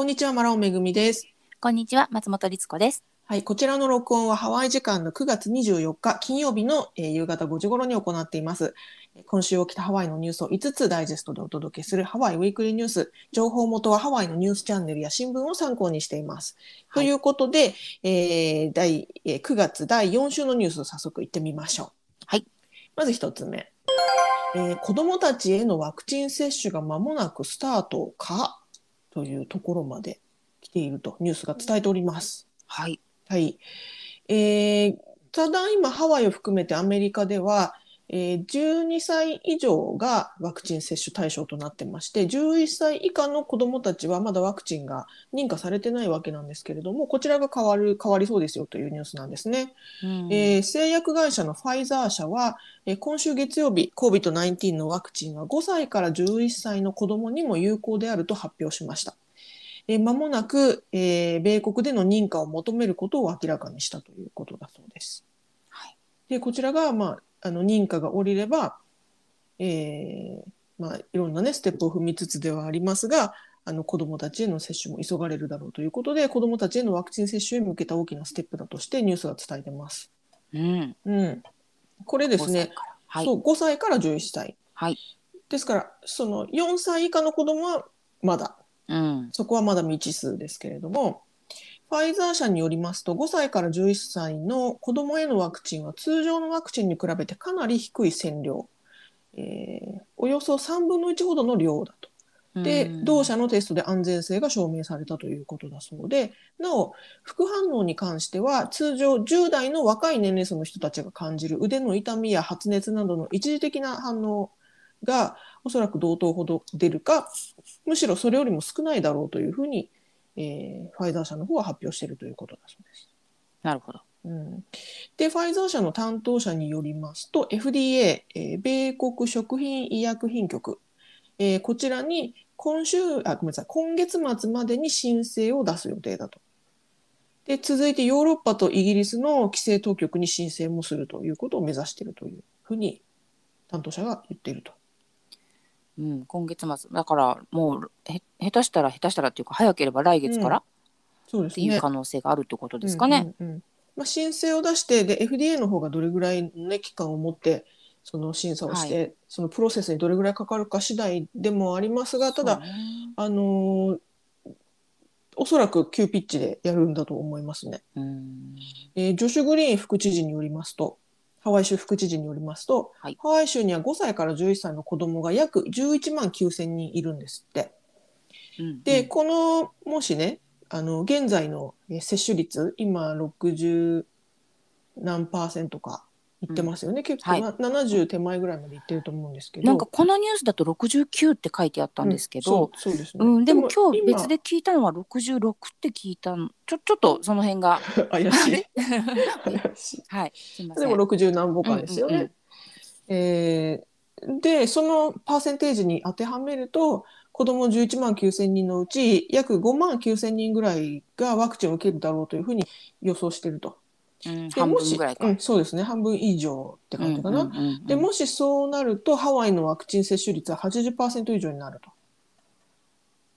こんにちは、マラオめぐみです。こんにちは、松本律子です。はい、こちらの録音はハワイ時間の9月24日金曜日の、えー夕方5時頃に行っています。えー今週起きたハワイのニュースを5つダイジェストでお届けするハワイウィークリーニュース。情報元はハワイのニュースチャンネルや新聞を参考にしています。はいということで、えー第えー9月第4週のニュースを早速行ってみましょう。はい。まず1つ目。えー子どもたちへのワクチン接種が間もなくスタートか？というところまで来ているとニュースが伝えております。はい。はい。えーただ今ハワイを含めてアメリカでは、えー12歳以上がワクチン接種対象となってまして11歳以下の子どもたちはまだワクチンが認可されてないわけなんですけれどもこちらが変わる変わりそうですよというニュースなんですね。うんえー製薬会社のファイザー社は、えー今週月曜日 COVID-19 のワクチンは5歳から11歳の子どもにも有効であると発表しました。えー間もなく、えー米国での認可を求めることを明らかにしたということだそうです。はいでこちらが、まあ、あの認可が下りれば、えーまあ、いろんな、ね、ステップを踏みつつではありますがあの子どもたちへの接種も急がれるだろうということで子どもたちへのワクチン接種へ向けた大きなステップだとしてニュースが伝えてます。うん。うん、これです5歳ね、から。はいそ。う5歳から11歳はい。ですからその4歳以下の子どもはまだうん。そこはまだ未知数ですけれどもファイザー社によりますと5歳から11歳の子どもへのワクチンは通常のワクチンに比べてかなり低い線量、えーおよそ3分の1ほどの量だと。で、うん。同社のテストで安全性が証明されたということだそうで、なお、副反応に関しては、通常10代の若い年齢層の人たちが感じる腕の痛みや発熱などの一時的な反応がおそらく同等ほど出るか、むしろそれよりも少ないだろうというふうに、えーファイザー社の方は発表しているということだそうです。なるほど。うん、でファイザー社の担当者によりますと FDA、えー米国食品医薬品局、えーこちらに今週あごめんなさい今月末までに申請を出す予定だと。で続いてヨーロッパとイギリスの規制当局に申請もするということを目指しているというふうに担当者が言っていると。うん。今月末。だから、もう、へ、下手したら、下手したらっていうか、早ければ来月からうですねていう可能性があるってことですかね。うんうんうんまあ、申請を出してで FDA の方がどれぐらいの、ね、期間を持ってその審査をして、そのプロセスにどれぐらいかかるか次第でもありますがただ、ねあのーおそらく急ピッチでやるんだと思いますね。うん。えージョシュ・グリーン副知事によりますとハワイ州副知事によりますと、はいハワイ州には5歳から11歳の子どもが約11万9000人いるんですって。うんで、このもしねあの現在のえー接種率今60何パーセントかいってますよね、結構、はい。な70手前ぐらいまでいってると思うんですけど。なんかこのニュースだと69って書いてあったんですけど、うんそうですね、うん、でも今日今別で聞いたのは66って聞いたのちょちょっとその辺が。怪しい。怪しい。はい。すみません。でも60何歩かですよね。うんうんうん。えーでそのパーセンテージに当てはめると子ども11万9千人のうち約5万9千人ぐらいがワクチンを受けるだろうというふうに予想していると。うん、半でもし分ぐらいか、うん、そうですね。半分以上って感じかな。うんうんうんうん。でもしそうなるとハワイのワクチン接種率は80%以上になると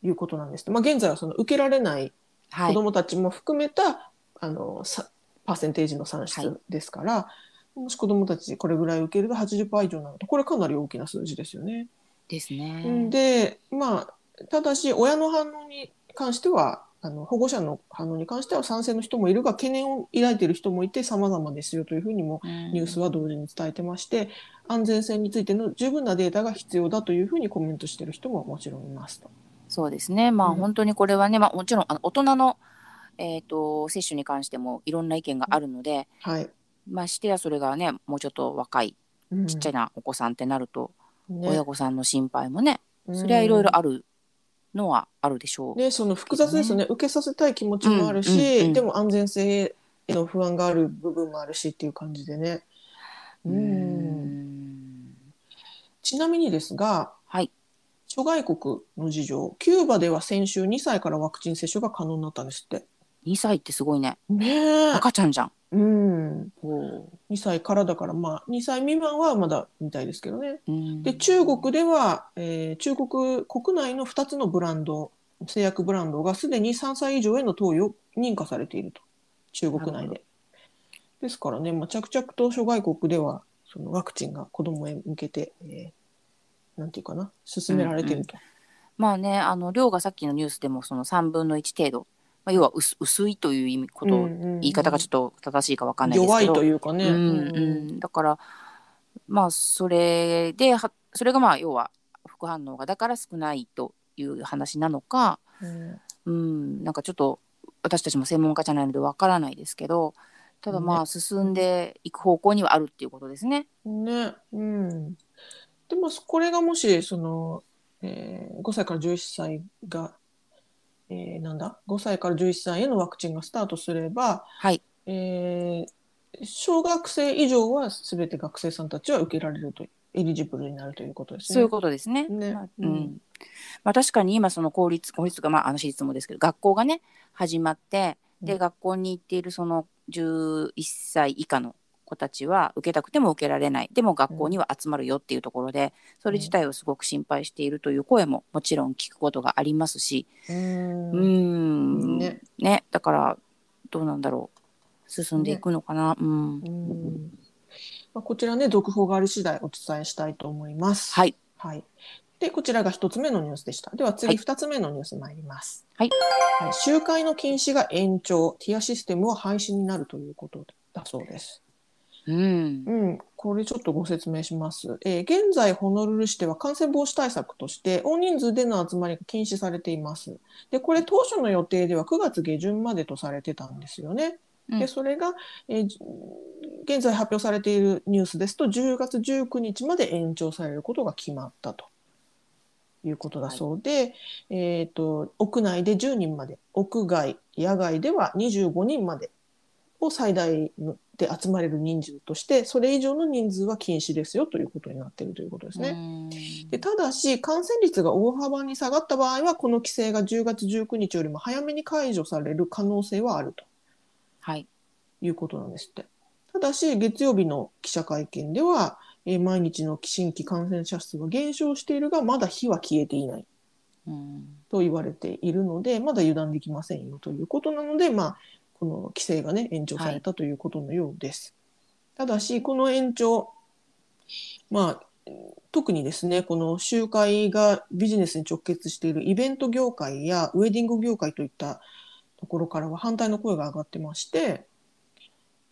いうことなんです。まあ、現在はその受けられないはい。子どもたちも含めた、あのさパーセンテージの算は出ですから、もし子どもたちこれぐらい受けると80%以上になるとこれかなり大きな数字ですよね。ですね、うん。でまあただし親の反応に関してはあの保護者の反応に関しては賛成の人もいるが懸念を抱いている人もいて様々ですよというふうにもニュースは同時に伝えてまして、安全性についての十分なデータが必要だというふうにコメントしている人ももちろんいますと。そうですね。まあ、うん。本当にこれはね、まあ、もちろんあの大人の、えー、と接種に関してもいろんな意見があるので、はい。まあしてやそれがねもうちょっと若いうん。ちっちゃいなお子さんってなると、ね。親御さんの心配もねそれはいろいろあるのはあるでしょう。ね、その複雑ですね受けさせたい気持ちもあるし、うんうんうんでも安全性への不安がある部分もあるしっていう感じでね。ううんんちなみにですがはい諸外国の事情キューバでは先週2歳からワクチン接種が可能になったんですって。2歳ってすごいねねえ。赤ちゃんじゃん。うん、お2歳からだからまあ2歳未満はまだみたいですけどね。うんで中国では、えー中国国内の2つのブランド製薬ブランドがすでに3歳以上への投与を認可されていると中国内で。ですからね、まあ、着々と諸外国ではそのワクチンが子どもへ向けて、えーなんていうかな進められていると。まあねあの量がさっきのニュースでもその3分の1程度、まあ、要は薄薄いという意味こと、うんうんうん。言い方がちょっと正しいかわかんないです弱いけどというかね。うんうん。うん、だからまあそれではそれがまあ要は副反応がだから少ないという話なのか、うん。うん、なんかちょっと私たちも専門家じゃないのでわからないですけどただまあ進んでいく方向にはあるっていうことですね。ね、うん。でもこれがもしその、えー5歳から11歳が、えーなんだ？5歳から11歳へのワクチンがスタートすれば、はい、えー小学生以上は全て学生さんたちは受けられるとエリジブルになるということですね。そういうことですね。ね。まあううん。んまあ、確かに今その公立公立とかまああの私立もですけど学校がね始まってでうん。学校に行っているその11歳以下の子たちは受けたくても受けられない。でも学校には集まるよっていうところでそれ自体をすごく心配しているという声ももちろん聞くことがありますし。ううん。ね。ね。だからどうなんだろう。進んでいくのかな、うん。うん。まあ、こちらね続報があり次第お伝えしたいと思います。はい。はい。で、こちらが一つ目のニュースでした。ではは次い。二つ目のニュース参ります。はい。はい。集会の禁止が延長、ティアシステムは廃止になるということだそうです。うんうん、これちょっとご説明します。えー現在、ホノルル市では感染防止対策として大人数での集まりが禁止されています。で、これ当初の予定では9月下旬までとされてたんですよね。うんで、それが、えーじ現在発表されているニュースですと、10月19日まで延長されることが決まったということだそうで、えっ、と、屋内で10人まで、屋外、野外では25人までを最大で集まれる人数として、それ以上の人数は禁止ですよということになっているということですね。うん。でただし、感染率が大幅に下がった場合は、この規制が10月19日よりも早めに解除される可能性はあると。はい。いうことなんですって。ただし、月曜日の記者会見では、えー毎日の新規感染者数は減少しているが、まだ火は消えていない。うん。と言われているので、まだ油断できませんよということなので、まあ、この規制がね、延長されたということのようです。ただし、この延長、まあ、特にですね、この集会がビジネスに直結しているイベント業界やウェディング業界といったところからは反対の声が上がってまして、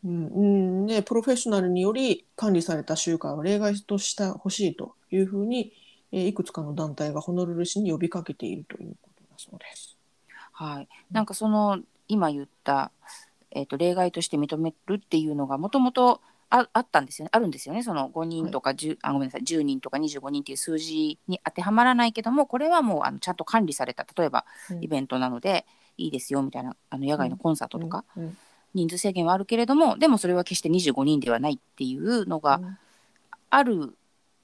うんうんね、プロフェッショナルにより管理された集会を例外としてほしいというふうに、えーいくつかの団体がホノルル市に呼びかけているということだそうです。はい、なんかその今言った、えー、と例外として認めるっていうのがもともとああったんですよね。あるんですよね。その5人とか 10,、あごめんなさい。10人とか25人っていう数字に当てはまらないけどもこれはもうあのちゃんと管理された例えばうん。イベントなのでいいですよみたいなあの野外のコンサートとか、うん。うん。人数制限はあるけれどもでもそれは決して25人ではないっていうのがある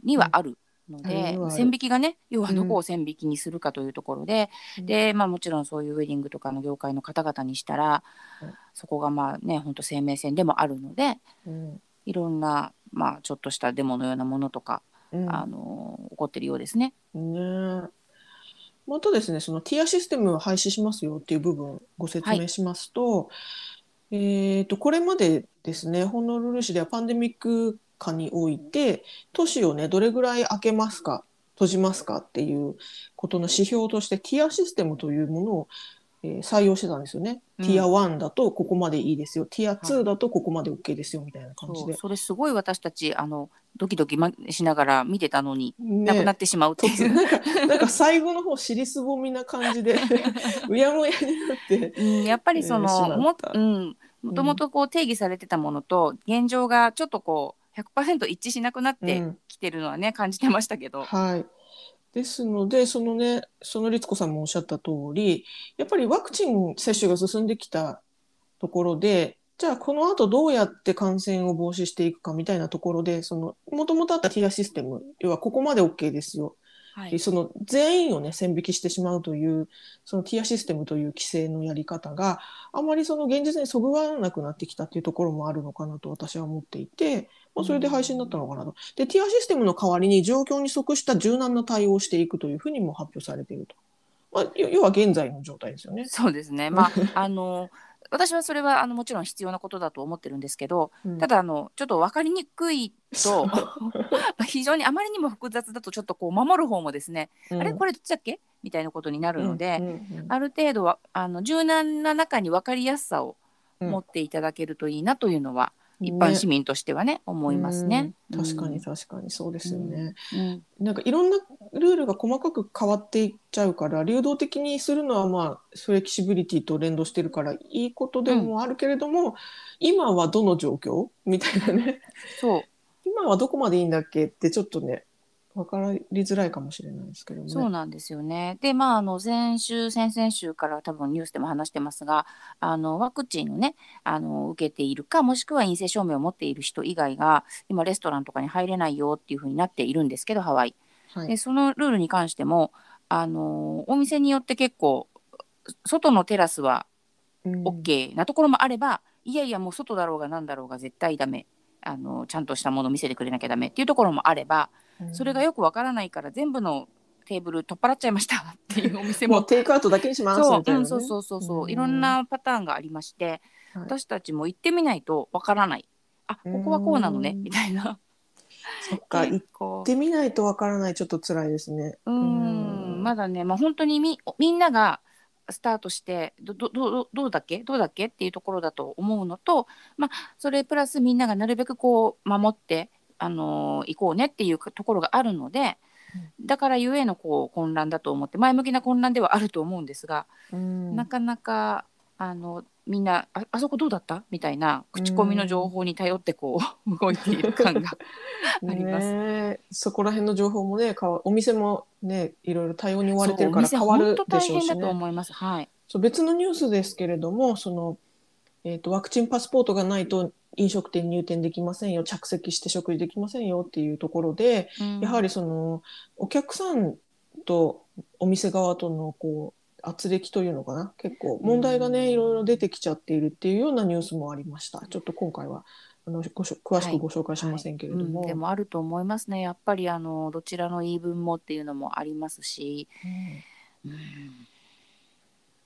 にはあるのあで、るにはある。線引きがね要はどこうを線引きにするかというところで、うん。でまあもちろんそういうウェディングとかの業界の方々にしたら、うん。そこがまあね本当生命線でもあるのでうん。いろんなまあちょっとしたデモのようなものとか、うん。あの起こってるようですね。ねまたですね、そのティアシステムを廃止しますよっていう部分をご説明しますと、えっと、これまでですね、ホノルル市ではパンデミック下において、都市をね、どれぐらい開けますか、閉じますかっていうことの指標として、ティアシステムというものを、えー採用してたんですよね。うんティア1だとここまでいいですよ。ティア2だとここまで OK ですよみたいな感じで。そうそれすごい私たちあのドキドキましながら見てたのに、ねなくなってしまうっていう。突なんかなんか最後の方尻すぼみな感じで うやむやになってうん、やっぱりその、ったもうん、もともとこう定義されてたものと現状がちょっとこう100%一致しなくなってうんきてるのはね、感じてましたけど。はい。ですので、そのね、その律子さんもおっしゃった通り、やっぱりワクチン接種が進んできたところで、じゃあこの後どうやって感染を防止していくかみたいなところで、その、もともとあったティアシステム、要はここまで OK ですよ。はい、でその全員をね、線引きしてしまうという、そのティアシステムという規制のやり方があまりその現実にそぐわなくなってきたっていうところもあるのかなと私は思っていて、まあ、それで廃止になったのかなと。で、ティアシステムの代わりに状況に即した柔軟な対応をしていくというふうにも発表されていると。まあ、要要は現在の状態ですよね。そうですね。まああの私はそれはあのもちろん必要なことだと思ってるんですけど、うん。ただあのちょっと分かりにくいと 非常にあまりにも複雑だとちょっとこう守る方もですね、あれこれれどっちだっけ？みたいなことになるので、うんうんある程度はあの柔軟な中に分かりやすさをうん。持っていただけるといいなというのは、うん一般市民としてはね思いますね。うん。確かに確かに。そうですよね。うん。なんかいろんなルールが細かく変わっていっちゃうから流動的にするのはまあフレキシビリティと連動してるからいいことでもあるけれども、今はどの状況？みたいなね。そう。今はどこまでいいんだっけ？ってちょっとね分かりづらいかもしれないですけどね。そうなんですよね。でまああの先週先々週から多分ニュースでも話してますがあのワクチンをねあの受けているかもしくは陰性証明を持っている人以外が今レストランとかに入れないよっていう風になっているんですけどハワイ。はいでそのルールに関してもあのお店によって結構外のテラスはうん OK なところもあれば、いやいやもう外だろうが何だろうが絶対ダメあのちゃんとしたものを見せてくれなきゃダメっていうところもあればそれがよくわからないから全部のテーブル取っ払っちゃいました っていうお店も。もうテイクアウトだけにしますそうみたいな、ね。うん、そうそうそうそう、うん。いろんなパターンがありまして、はい。私たちも行ってみないとわからない。あここはこうなのねうんみたいな。そっか行ってみないとわからないちょっと辛いですね。うん。まだね、まあ、本当にみみんながスタートしてどどどどうだっけ？どうだっけ？っていうところだと思うのと、まあ、それプラスみんながなるべくこう守って、あのー行こうねっていうところがあるので、だからゆえのこう混乱だと思って前向きな混乱ではあると思うんですが、うんなかなかあのみんなああそこどうだった？みたいな口コミの情報に頼ってこう動いている感が あります。そこら辺の情報もね変わお店もねいろいろ対応に追われてるから変わるでしょうし本当大変だとね。思います。はい。そう別のニュースですけれどもその、えー、とワクチンパスポートがないと飲食店入店できませんよ着席して食事できませんよっていうところで、やはりそのお客さんとお店側とのこう圧力というのかな？結構問題がね、うん。いろいろ出てきちゃっているっていうようなニュースもありました。ちょっと今回はあのごしょ詳しくご紹介しませんけれども、うん。でもあると思いますね。やっぱりあのどちらの言い分もっていうのもありますし、うん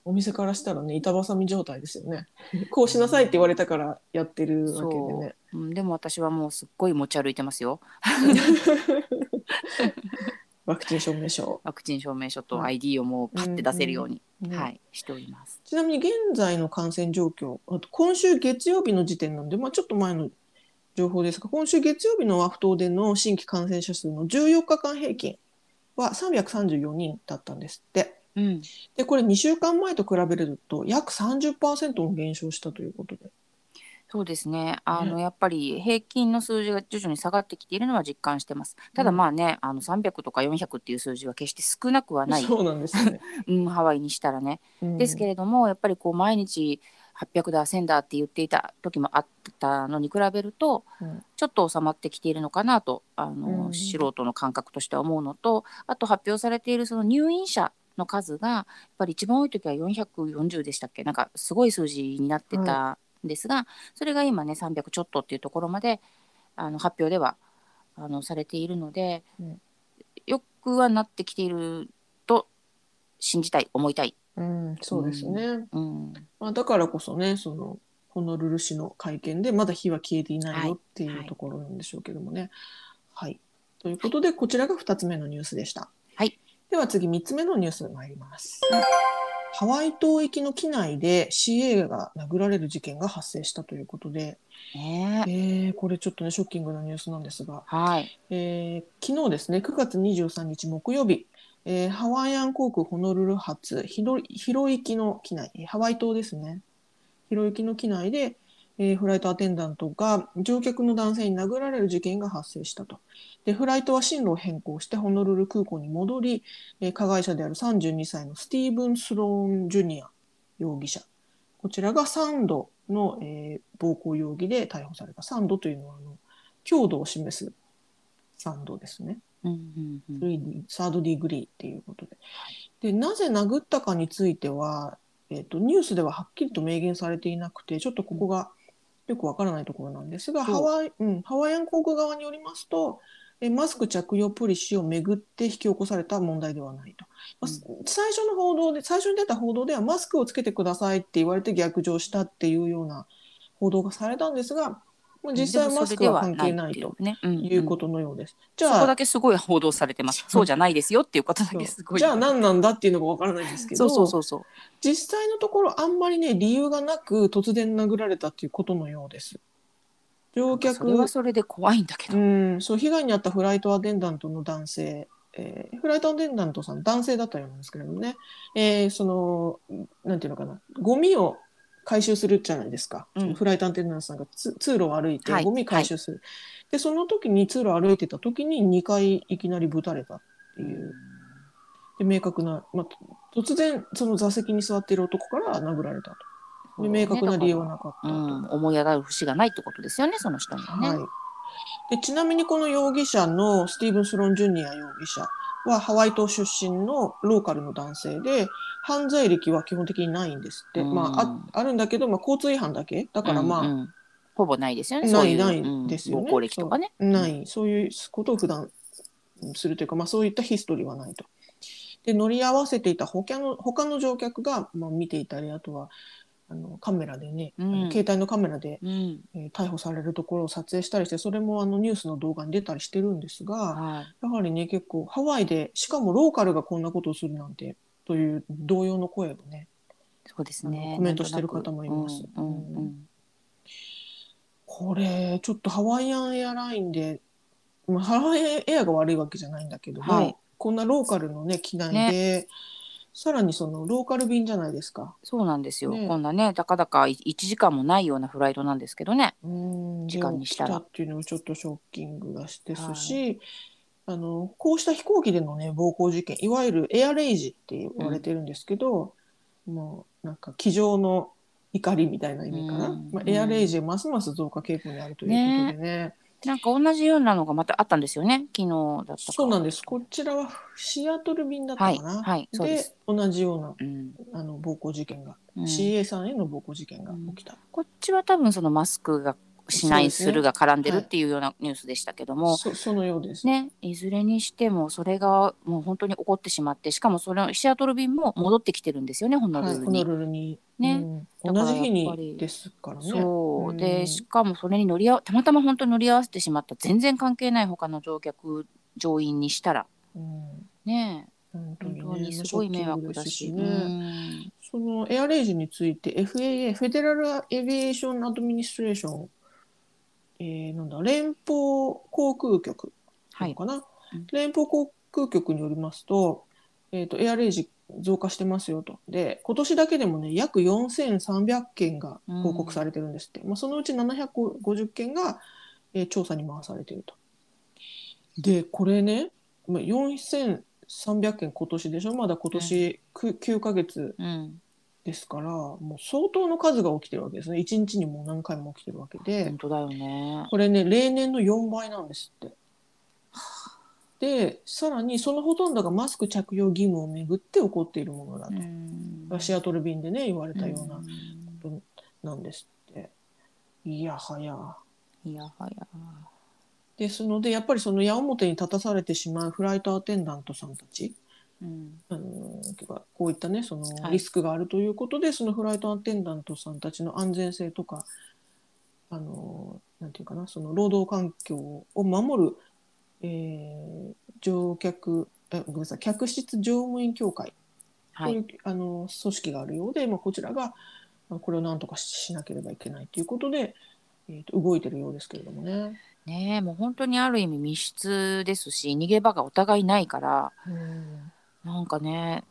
お店からしたらね板挟み状態ですよね。こうしなさいって言われたからやってるわけでね。そう、うん、でも私はもうすっごい持ち歩いてますよ。ワクチン証明書、ワクチン証明書とはい。ID をもうパッて出せるように、ねはいしております。ちなみに現在の感染状況あと今週月曜日の時点なんで、まあ、ちょっと前の情報ですが今週月曜日のワフ島での新規感染者数の14日間平均は334人だったんですってうん、でこれ2週間前と比べると約30%も減少したということでそうですね。あの、やっぱり平均の数字が徐々に下がってきているのは実感してます。ただうんまあね、あの300とか400っていう数字は決して少なくはない。そうなんですよね、うん、ハワイにしたらね。うんですけれどもやっぱりこう毎日800だ1000だって言っていた時もあったのに比べるとうんちょっと収まってきているのかなとあの、うん素人の感覚としては思うのとあと発表されているその入院者の数がやっぱり一番多い時は440でしたっけ？なんかすごい数字になってたんですが、それが今ね300ちょっとっていうところまであの発表ではあのされているので、うん。よくはなってきていると信じたい思いたい。うん、そうですね、うん。まあ、だからこそねそのホノルル市の会見でまだ火は消えていないよっていはい。うところなんでしょうけどもね。はい、ということでこちらが2つ目のニュースでした。はい、では次3つ目のニュース参ります。ハワイ島行きの機内で CA が殴られる事件が発生したということで、ねええーこれちょっとねショッキングなニュースなんですが、はい。えー昨日ですね9月23日木曜日、えーハワイアン航空ホノルル発ヒロヒロ行きの機内えーハワイ島ですねヒロ行きの機内で、えーフライトアテンダントが乗客の男性に殴られる事件が発生したとでフライトは進路を変更してホノルル空港に戻り、えー加害者である32歳のスティーブン・スローン・ジュニア容疑者こちらが3度の、えー暴行容疑で逮捕された3度というのはあの強度を示す3度ですね。うんうんうんサードディグリーっていうことで。で、なぜ殴ったかについては、えっ、と、ニュースでははっきりと明言されていなくて、ちょっとここがよくわからないところなんですが、ハワイ、うん、ハワイアン航空側によりますと、えマスク着用ポリシーをめぐって引き起こされた問題ではないと。まあ最初の報道で最初に出た報道ではマスクをつけてくださいって言われて逆上したっていうような報道がされたんですが、まあ、実際マスクは関係ないということのようです。じそこゃあだけすごい報道されてます。そうじゃないですよっていうことだけすごい。じゃあ何なんだっていうのがわからないんですけどそうそうそうそう。実際のところあんまりね理由がなく突然殴られたっていうことのようです。乗客それはそれで怖いんだけど。うん、そう被害に遭ったフライトアテンダントの男性、えーフライトアテンダントさん男性だったようなんですけれどもね、えーそのなんていうのかなゴミを回収するじゃないですか、うん。フライトアテンダントさんがつ通路を歩いてはい。ゴミ回収する、でその時に通路を歩いてた時に2回いきなりぶたれたっていう。で明確な、まあ、突然その座席に座っている男から殴られたと。で明確な理由はなかったと。うん、思い当たる節がないってことですよね、その人にはね。はい、でちなみにこの容疑者のスティーブン・スロン・ジュニア容疑者はハワイ島出身のローカルの男性で犯罪歴は基本的にないんですって、うん。まあ、ああるんだけど、まあ、交通違反だけ。だからまあ、うんうん。ほぼないですよね。ないないですよね。うん歴とかね。ない。そういうことを普段するというか、まあ、そういったヒストリーはないと。で乗り合わせていた他の他の乗客が、まあ、見ていたりあとはあのカメラでね、うん。携帯のカメラでうん。えー逮捕されるところを撮影したりしてそれもあのニュースの動画に出たりしてるんですがはい。やはりね結構ハワイでしかもローカルがこんなことをするなんてという同様の声もねそうですあね。のコメントしてる方もいます。うんこれちょっとハワイアンエアラインで、まあ、ハワイアンエアが悪いわけじゃないんだけども、はい。こんなローカルのね機内で、さらにそのローカル便じゃないですか。そうなんですよ。ね。こんなね、たかだか1時間もないようなフライトなんですけどね。うん。時間にしたら。っていうのもちょっとショッキングですし、あのこうした飛行機でのね暴行事件いわゆるエアレイジって言われてるんですけど、もうなんか机上の怒りみたいな意味かな、うん。まあ、エアレイジがますます増加傾向にあるということでねなんか同じようなのがまたあったんですよね。昨日だったか。そうなんですこちらはシアトル便だったかな、はいはいそうです同じようなうん。あの暴行事件が、うん CA さんへの暴行事件が起きた。こっちは多分そのマスクがしない、すねするが絡んでるっていうようなニュースでしたけども、そそのようです。ね、いずれにしてもそれがもう本当に起こってしまってしかもそれのシアトル便も戻ってきてるんですよねホノはい、ルルに。ルルに、ね。同じ日にですからね。そう。うん。でしかもそれに乗り合わたまたま本当に乗り合わせてしまった全然関係ない他の乗客乗員にしたら。うん。ね。本当にね本当にすごい迷惑だし。ショッキングですね。そのエアレイジについて FAA フェデラルエビエーションアドミニストレーション、えーなんだ連邦航空局はないのかな、うん。連邦航空局によりますと,、えー、とエアレイジ増加してますよと。で今年だけでもね約4300件が報告されてるんですって、まあ、そのうち750件が、えー調査に回されていると。でこれねまあ4300件今年でしょ？まだ今年 9, 9ヶ月うん、ですからもう相当の数が起きてるわけですね1日にもう何回も起きてるわけで本当だよね。これね例年の4倍なんですって。でさらにそのほとんどがマスク着用義務をめぐって起こっているものだと、うんシアトル便でね言われたようなうことなんですって。いやはや。んいやはや。ですのでやっぱりその矢面に立たされてしまうフライトアテンダントさんたちうんあのこういったねそのはいリスクがあるということで、そのフライトアテンダントさんたちの安全性とかあのなんていうかなその労働環境を守る、えー乗客あごめんなさい客室乗務員協会はい。こういうあの組織があるようで、まあ、こちらがまあこれを何とかししなければいけないということで、えーと動いてるようですけれどもね。ねえもう本当にある意味密室ですし逃げ場がお互いないからうんなんかね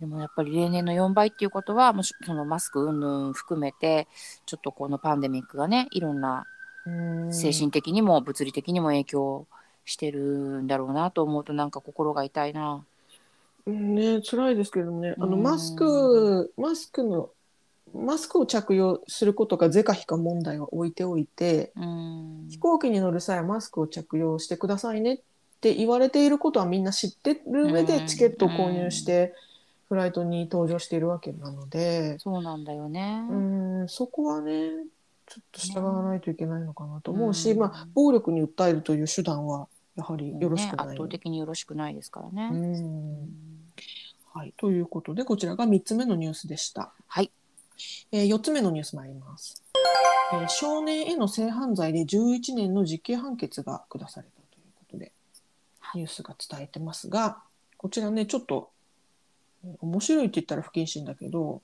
でもやっぱり例年の4倍っていうことはもしそのマスク云々含めてちょっとこのパンデミックがねいろんなうん。精神的にも物理的にも影響してるんだろうなと思うとなんか心が痛いな。うんね辛いですけれどもね。あのうん。マスクマスクのマスクを着用することが是か非か問題は置いておいてうん。飛行機に乗る際はマスクを着用してくださいねって言われていることはみんな知ってる上うんでチケットを購入してフライトに搭乗しているわけなのでそうなんだよね。うんそこはねちょっと従わないといけないのかなと思うし、うんまあ、暴力に訴えるという手段はやはりよろしくね、ない。圧倒的によろしくないですからうね。んはい、ということでこちらが3つ目のニュースでした。はい。えー、4つ目のニュース参ります、えー少年への性犯罪で11年の実刑判決が下されたニュースが伝えてますがこちらねちょっとえー面白いって言ったら不謹慎だけど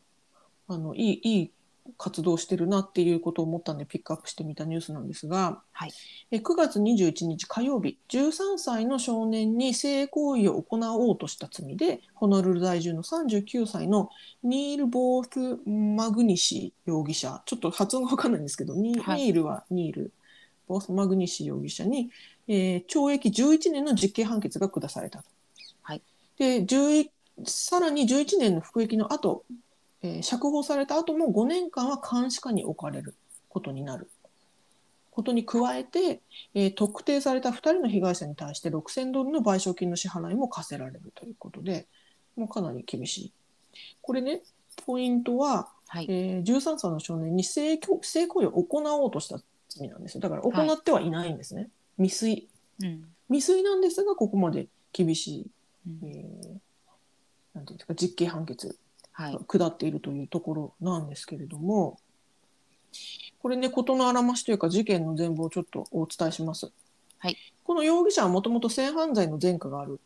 あのいいいい活動してるなっていうことを思ったんでピックアップしてみたニュースなんですが、はい。えー9月21日火曜日13歳の少年に性行為を行おうとした罪でホノルル在住の39歳のニール・ボース・マグニシ容疑者ちょっと発音が分かんないんですけどニ,、はいニールはニールボース・マグニシ容疑者に、えー懲役11年の実刑判決が下されたと。はいで11さらに11年の服役の後、えー釈放された後も5年間は監視下に置かれることになることに加えて、えー特定された2人の被害者に対して6000ドルの賠償金の支払いも課せられるということでもうかなり厳しい。これねポイントは、はい。えー13歳の少年に性行性行為を行おうとした罪なんですよだから行ってはいないんですね、未遂うん。未遂なんですがここまで厳しい、うんえーなんていうんですか実刑判決はいが。下っているというところなんですけれども、これね事のあらましというか事件の全貌をちょっとお伝えします。はいこの容疑者はもともと性犯罪の前科がある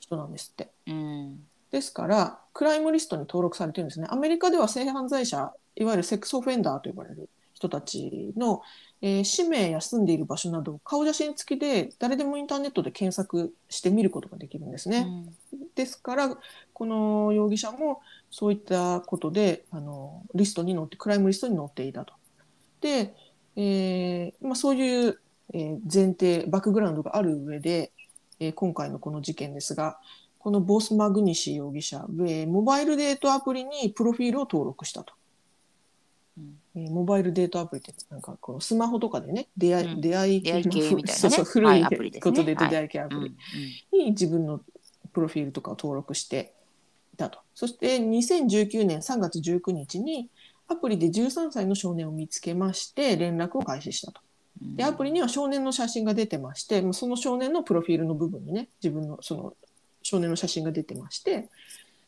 人なんですって。うん。ですからクライムリストに登録されてるんですね。アメリカでは性犯罪者いわゆるセックスオフェンダーと呼ばれる人たちの、えー氏名や住んでいる場所など顔写真付きで誰でもインターネットで検索して見ることができるんですね。ですからこの容疑者もそういったことであのリストに載ってクライムリストに載っていたと。で、えーまあ、そういう、えー前提バックグラウンドがある上で、えー今回のこの事件ですがこのボス・マグニシ容疑者、えーモバイルデートアプリにプロフィールを登録したと。うんえーモバイルデートアプリってなんかこのスマホとかでね出会い,、うん。出会い系みたいなね。そうそう古はいことで言うとはい。出会い系アプうんリ、に自分のプロフィールとかを登録していたと。そして2019年3月19日にアプリで13歳の少年を見つけまして連絡を開始したと。うん。でアプリには少年の写真が出てましてその少年のプロフィールの部分にね自分のその少年の写真が出てまして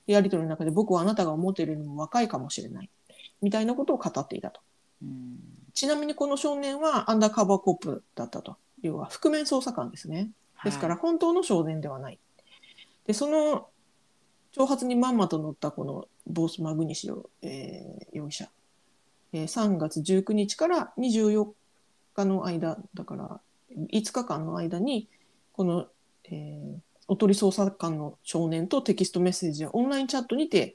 やり取りの中で僕はあなたが思っているよりも若いかもしれないみたいなことを語っていたと。うんちなみにこの少年はアンダーカバーコップだったと。要は覆面捜査官ですね。ですから本当の少年ではない。で、その挑発にまんまと乗ったこのボース・マグニシオ、えー容疑者、えー3月19日から24日の間、だから5日間の間に、この、えーおとり捜査官の少年とテキストメッセージやオンラインチャットにて、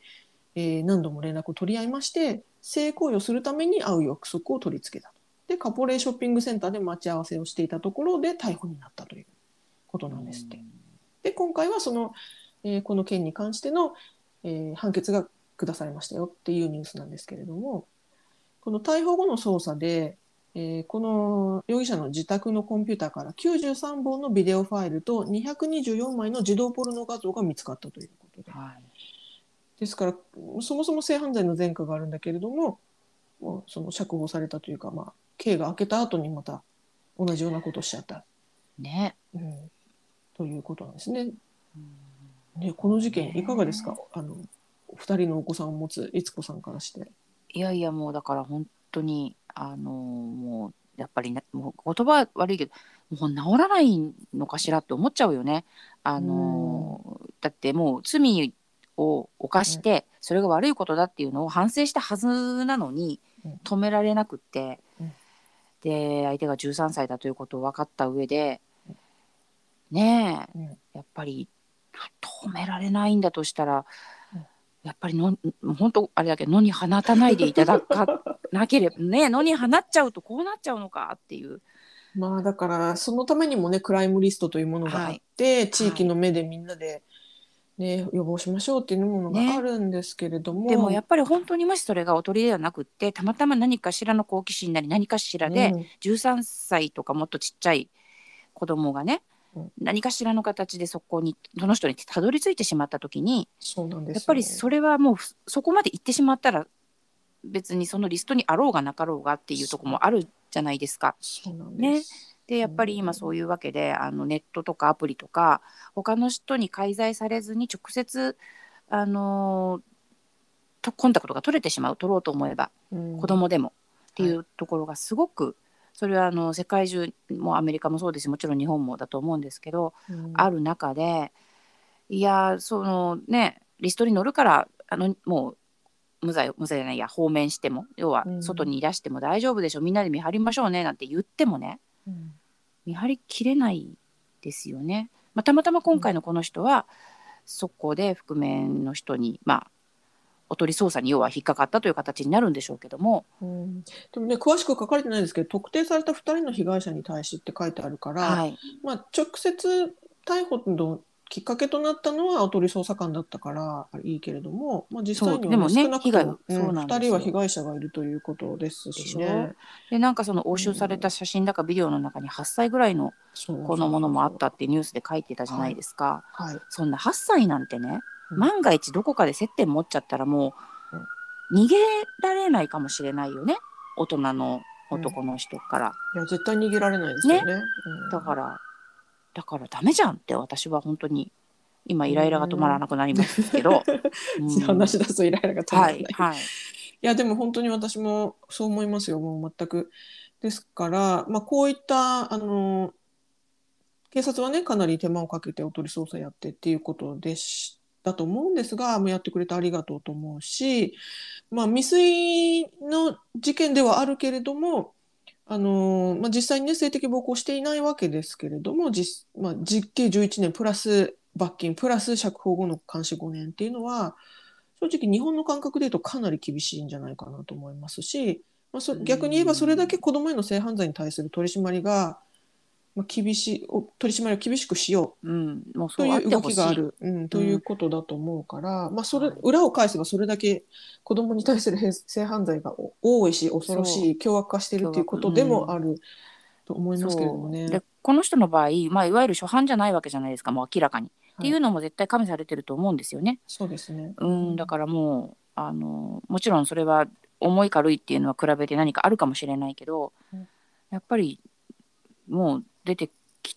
えー何度も連絡を取り合いまして、性行為をするために会う約束を取り付けた。で、カポレーショッピングセンターで待ち合わせをしていたところで逮捕になったということなんですって。で今回はその、えーこの件に関しての、えー判決が下されましたよっていうニュースなんですけれどもこの逮捕後の捜査で、えーこの容疑者の自宅のコンピューターから93本のビデオファイルと224枚の児童ポルノ画像が見つかったということではいですからそもそも性犯罪の前科があるんだけれどももうその釈放されたというか、まあ、刑が明けた後にまた同じようなことをしちゃった、ね。うん、ということなんですね。うんね、この事件いかがですか、あのお二人のお子さんを持つ悦子さんからして。いやいやもうだから本当にあのもうやっぱりねもう言葉悪いけどもう治らないのかしらって思っちゃうよね。あのだってもう罪を犯してそれが悪いことだっていうのを反省したはずなのにうん。止められなくって、うん。で相手が13歳だということを分かった上でねえ、うん。やっぱり止められないんだとしたら、うん。やっぱりの本当あれだけど野に放たないでいただかなければ ね野に放っちゃうとこうなっちゃうのかっていう。まあだからそのためにもねクライムリストというものがあって、地域の目でみんなで、ね、予防しましょうっていうものがあるんですけれども、でもやっぱり本当にもしそれがおとりではなくってたまたま何かしらの好奇心なり何かしらで、うん。13歳とかもっとちっちゃい子供がね、うん。何かしらの形でそこにその人にたどり着いてしまった時にそうなんですよやっぱりそれはもうそこまで行ってしまったら別にそのリストにあろうがなかろうがっていうところもあるじゃないですか。そうなんです、でやっぱり今そういうわけであのネットとかアプリとか他の人に介在されずに直接あのとコンタクトが取れてしまう取ろうと思えばうん。子供でもっていうところがすごくそれはあの世界中もアメリカもそうですしもちろん日本もだと思うんですけどうん。ある中でいやそのねリストに乗るからあのもう無罪無罪じゃないや放免しても要はうん。外に出しても大丈夫でしょ、みんなで見張りましょうねなんて言ってもねうん見張りきれないですよね。まあ、たまたま今回のこの人は、そこで覆面の人にまあおとり捜査に要は引っかかったという形になるんでしょうけども、うん。でもね詳しく書かれてないですけど特定された2人の被害者に対しって書いてあるから、はい、まあ、直接逮捕のきっかけとなったのはおとり捜査官だったからいいけれども、まあ、実際には、少なくとも、うんそうなんですよ。2人は被害者がいるということですしね。でなんかその押収された写真だかビデオの中に8歳ぐらいの子のものもあったってニュースで書いてたじゃないですか。はい、そんな8歳なんてね、うん。万が一どこかで接点持っちゃったらもう逃げられないかもしれないよね。大人の男の人から、いや絶対逃げられないですよね。うん。だからだからダメじゃんって私は本当に。今イライラが止まらなくなりますけど、うん。話し出すとイライラが止まらない。はいはい。いやでも本当に私もそう思いますよ。もう全く。ですから、まあ、こういったあの警察はねかなり手間をかけておとり捜査やってっていうことでしたと思うんですがもうやってくれてありがとうと思うし、まあ、未遂の事件ではあるけれどもあの、まあ、実際にね性的暴行していないわけですけれども実,、まあ、実刑11年プラス罰金プラス釈放後の監視5年っていうのは正直日本の感覚で言うとかなり厳しいんじゃないかなと思いますし、まあ、そ逆に言えばそれだけ子どもへの性犯罪に対する取り締まりが、まあ、厳しいお取り締まりを厳しくしよう。ん、もううとそうあい。う動きがある、うん、ということだと思うから、まあ、それ裏を返せばそれだけ子どもに対するへ性犯罪がお多いし恐ろしい凶悪化しているということでもあると思いますけれどもね。でこの人の場合、まあ、いわゆる初犯じゃないわけじゃないですかもう明らかに、っていうのも絶対加味されてると思うんですよね。そうですね。うん、だからもうあのもちろんそれは重い軽いっていうのは比べて何かあるかもしれないけど、うん。やっぱりもう出てき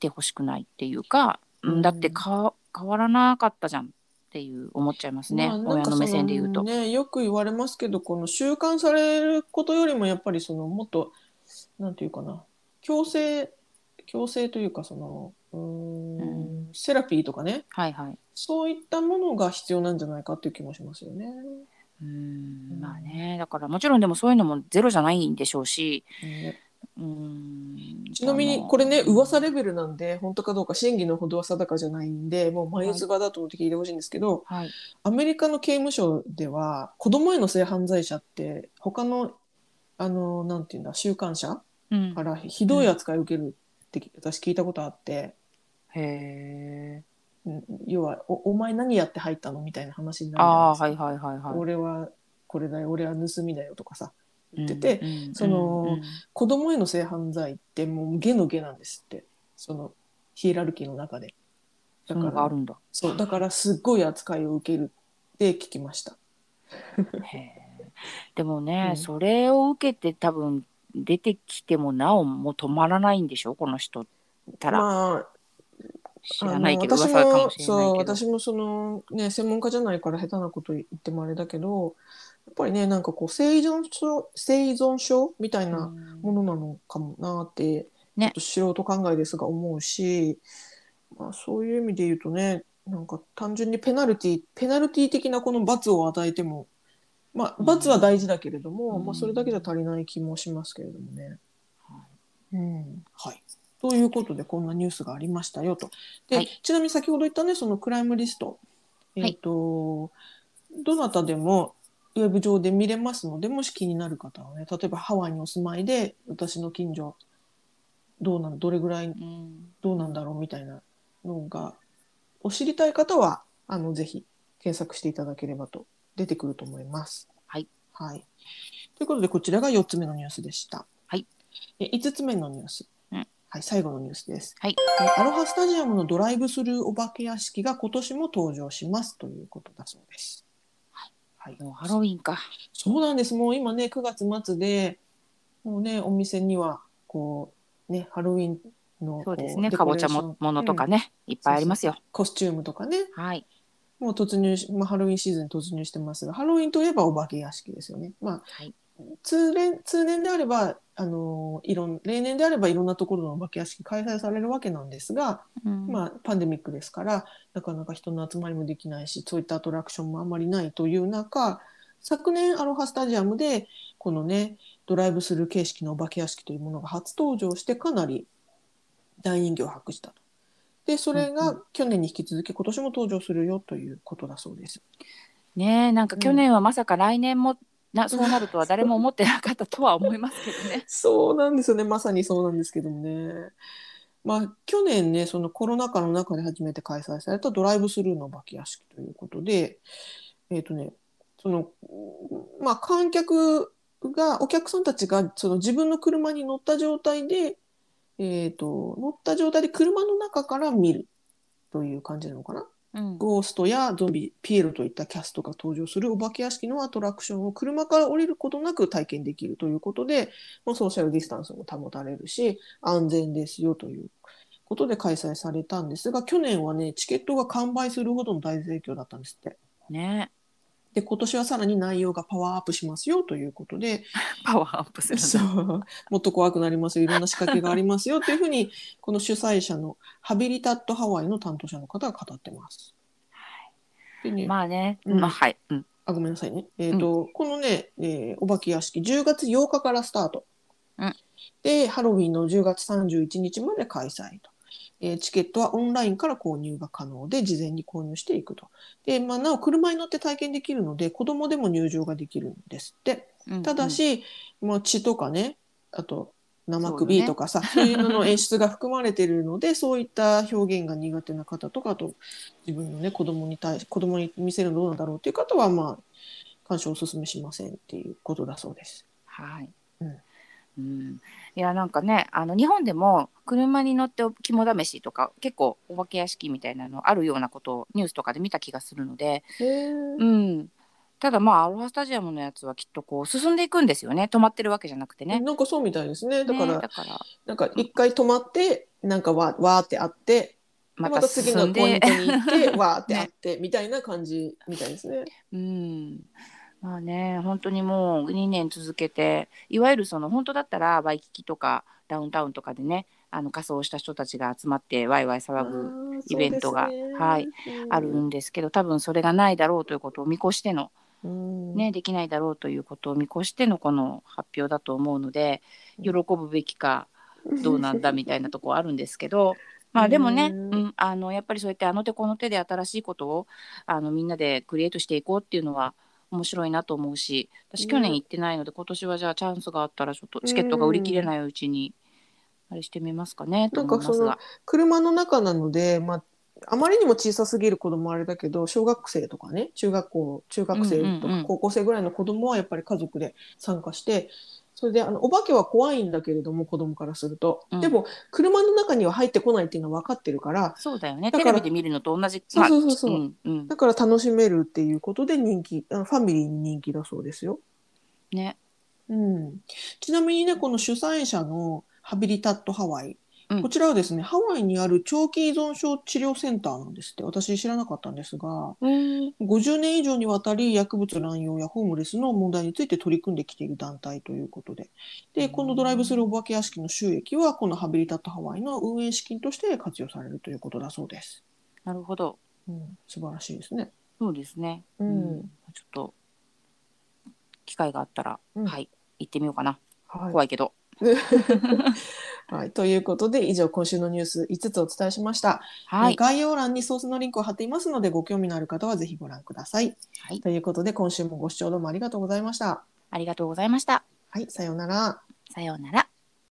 てほしくないっていうか、うんうんだってか変わらなかったじゃんっていう思っちゃいますね、まあ親の目線で言うと。ね、よく言われますけどこの習慣されることよりもやっぱりそのもっとなんていうかな強制強制というかそのうーんセラピーとかねはいはいそういったものが必要なんじゃないかっていう気もしますよね。うんうんまあねだからもちろんでもそういうのもゼロじゃないんでしょうし、ねうん、ちなみにこれね噂レベルなんで本当かどうか真偽のほどは定かじゃないんでもう眉唾だと思って聞いてほしいんですけど、はい、アメリカの刑務所では子供への性犯罪者って他のあのなんていうんだ収監者うん、からひどい扱いを受けるって私聞いたことあって、へえうん要はお「お前何やって入ったの?」みたいな話になるじゃあないですはいはいはいはい。俺はこれだよ俺は盗みだよとかさ言ってて、その子供への性犯罪ってもう下の下なんですって。そのヒエラルキーの中で。だからあるんだ。そうだからすっごい扱いを受けるって聞きました。へえでもね、うん。それを受けて多分出てきてもなおもう止まらないんでしょ？この人たら、まあ知らないけどあの私噂かももしれないけど。そう私もそのね専門家じゃないから下手なこと言ってもあれだけどやっぱりねなんかこう生存症生存症みたいなものなのかもなって、ね。ちょっと素人考えですが思うし、まあ、そういう意味で言うとねなんか単純にペナルティペナルティ的なこの罰を与えてもまあ罰は大事だけれども、うん。まあ、それだけじゃ足りない気もしますけれどもね。はうん。はい。ということでこんなニュースがありましたよと。で、はい。ちなみに先ほど言ったねそのクライムリスト、えーとどなたでもウェブ上で見れますのでもし気になる方はね例えばハワイにお住まいで私の近所どうなんどれぐらいうんどうなんだろうみたいなのがお知りたい方はあのぜひ検索していただければと出てくると思います。はい、はい、ということでこちらが4つ目のニュースでした。はい、え5つ目のニュース、うんはい、最後のニュースです。はいえアロハスタジアムのドライブスルーお化け屋敷が今年も登場しますということだそうです。はい、もうハロウィンかそうなんです。もう今ね、9月末で、もうね、お店には、こう、ねハロウィンのそうですね。こかぼちゃもものとかね、いっぱいありますよ。コスチュームとかねはい。もう突入し、まあ、ハロウィンシーズンに突入してますがハロウィンといえばお化け屋敷ですよね。まあはい。通年通年であればあのいろん例年であればいろんなところのお化け屋敷開催されるわけなんですが、うんまあ、パンデミックですからなかなか人の集まりもできないしそういったアトラクションもあんまりないという中昨年アロハスタジアムでこのねドライブスルー形式のお化け屋敷というものが初登場してかなり大人気を博したと。でそれが去年に引き続き今年も登場するよということだそうです。ねえ、なんか去年はまさか来年もな そうなるとは誰も思ってなかったとは思いますけどね。そうなんですよねまさにそうなんですけどもね。まあ去年ねそのコロナ禍の中で初めて開催されたドライブスルーのお化け屋敷ということでえっ、とねそのまあ観客がお客さんたちがその自分の車に乗った状態でえっ、と乗った状態で車の中から見るという感じなのかな。うん。ゴーストやゾンビ、ピエロといったキャストが登場するお化け屋敷のアトラクションを車から降りることなく体験できるということで、まあ、ソーシャルディスタンスも保たれるし、安全ですよということで開催されたんですが、去年はね、チケットが完売するほどの大盛況だったんですって。ねで、今年はさらに内容がパワーアップしますよということで、パワーアップする。そうもっと怖くなりますよいろんな仕掛けがありますよというふうに この主催者のハビリタットハワイの担当者の方が語ってます。でねまあね、うんまあはい。うん。あごめんなさいね、えーとこのね、えーお化け屋敷10月8日からスタート、うんでハロウィンの10月31日まで開催と。えーチケットはオンラインから購入が可能で事前に購入していくと。で、まあ、なお車に乗って体験できるので子供でも入場ができるんですって。うんただ、し、まあ、血とかねあと生首とかさそう,、いうのの演出が含まれているので そういった表現が苦手な方とかあと自分のね子供に対し子供に見せるのどうなんだろうっていう方はまあ鑑賞おすすめしませんっていうことだそうです。はい。うん。うんいやなんかねあの日本でも車に乗って肝試しとか結構お化け屋敷みたいなのあるようなことをニュースとかで見た気がするので、うん、ただまあアロハスタジアムのやつはきっとこう進んでいくんですよね。止まってるわけじゃなくてね。なんかそうみたいですね。だから、ねだからなんか一回止まってなんかわわーってあってでまた次のポインでトに行って わーってあって、みたいな感じみたいですね。うんまあね本当にもう2年続けていわゆるその本当だったらワイキキとかダウンタウンとかでねあの仮装した人たちが集まってワイワイ騒ぐイベントがはいあるんですけど多分それがないだろうということを見越してのうん。ね、できないだろうということを見越してのこの発表だと思うので喜ぶべきかどうなんだみたいなところあるんですけど まあでもね、ううんん、あのやっぱりそうやってあの手この手で新しいことをあのみんなでクリエイトしていこうっていうのは面白いなと思うし私ね。去年行ってないので今年はじゃあチャンスがあったらちょっとチケットが売り切れないうちにあれしてみますかねと思いますが。車の中なので、まあ、あまりにも小さすぎる子供はあれだけど小学生とかね中学校中学生とか高校生ぐらいの子供はやっぱり家族で参加してそれであのお化けは怖いんだけれども子供からすると、うん。でも車の中には入ってこないっていうのは分かってるから。そうだよね。だからテレビで見るのと同じそうそうそうそう。まあんうん。だから楽しめるっていうことで人気あのファミリーに人気だそうですよ。ね。うん、ちなみにねこの主催者のハビリタットハワイ、うん。こちらはですねハワイにある長期依存症治療センターなんですって。私知らなかったんですがうん50年以上にわたり薬物乱用やホームレスの問題について取り組んできている団体ということで。でこのドライブスルーお化け屋敷の収益はこのハビリタットハワイの運営資金として活用されるということだそうです。なるほど。うん、素晴らしいですね。そうですね。うん。ちょっと機会があったら、うん。はい。行ってみようかな。はい。怖いけど。はい、ということで以上今週のニュース5つお伝えしました。えーはい。概要欄にソースのリンクを貼っていますのでご興味のある方はぜひご覧ください。はいということで今週もご視聴どうもありがとうございました。ありがとうございました。はい、さようなら。さようなら。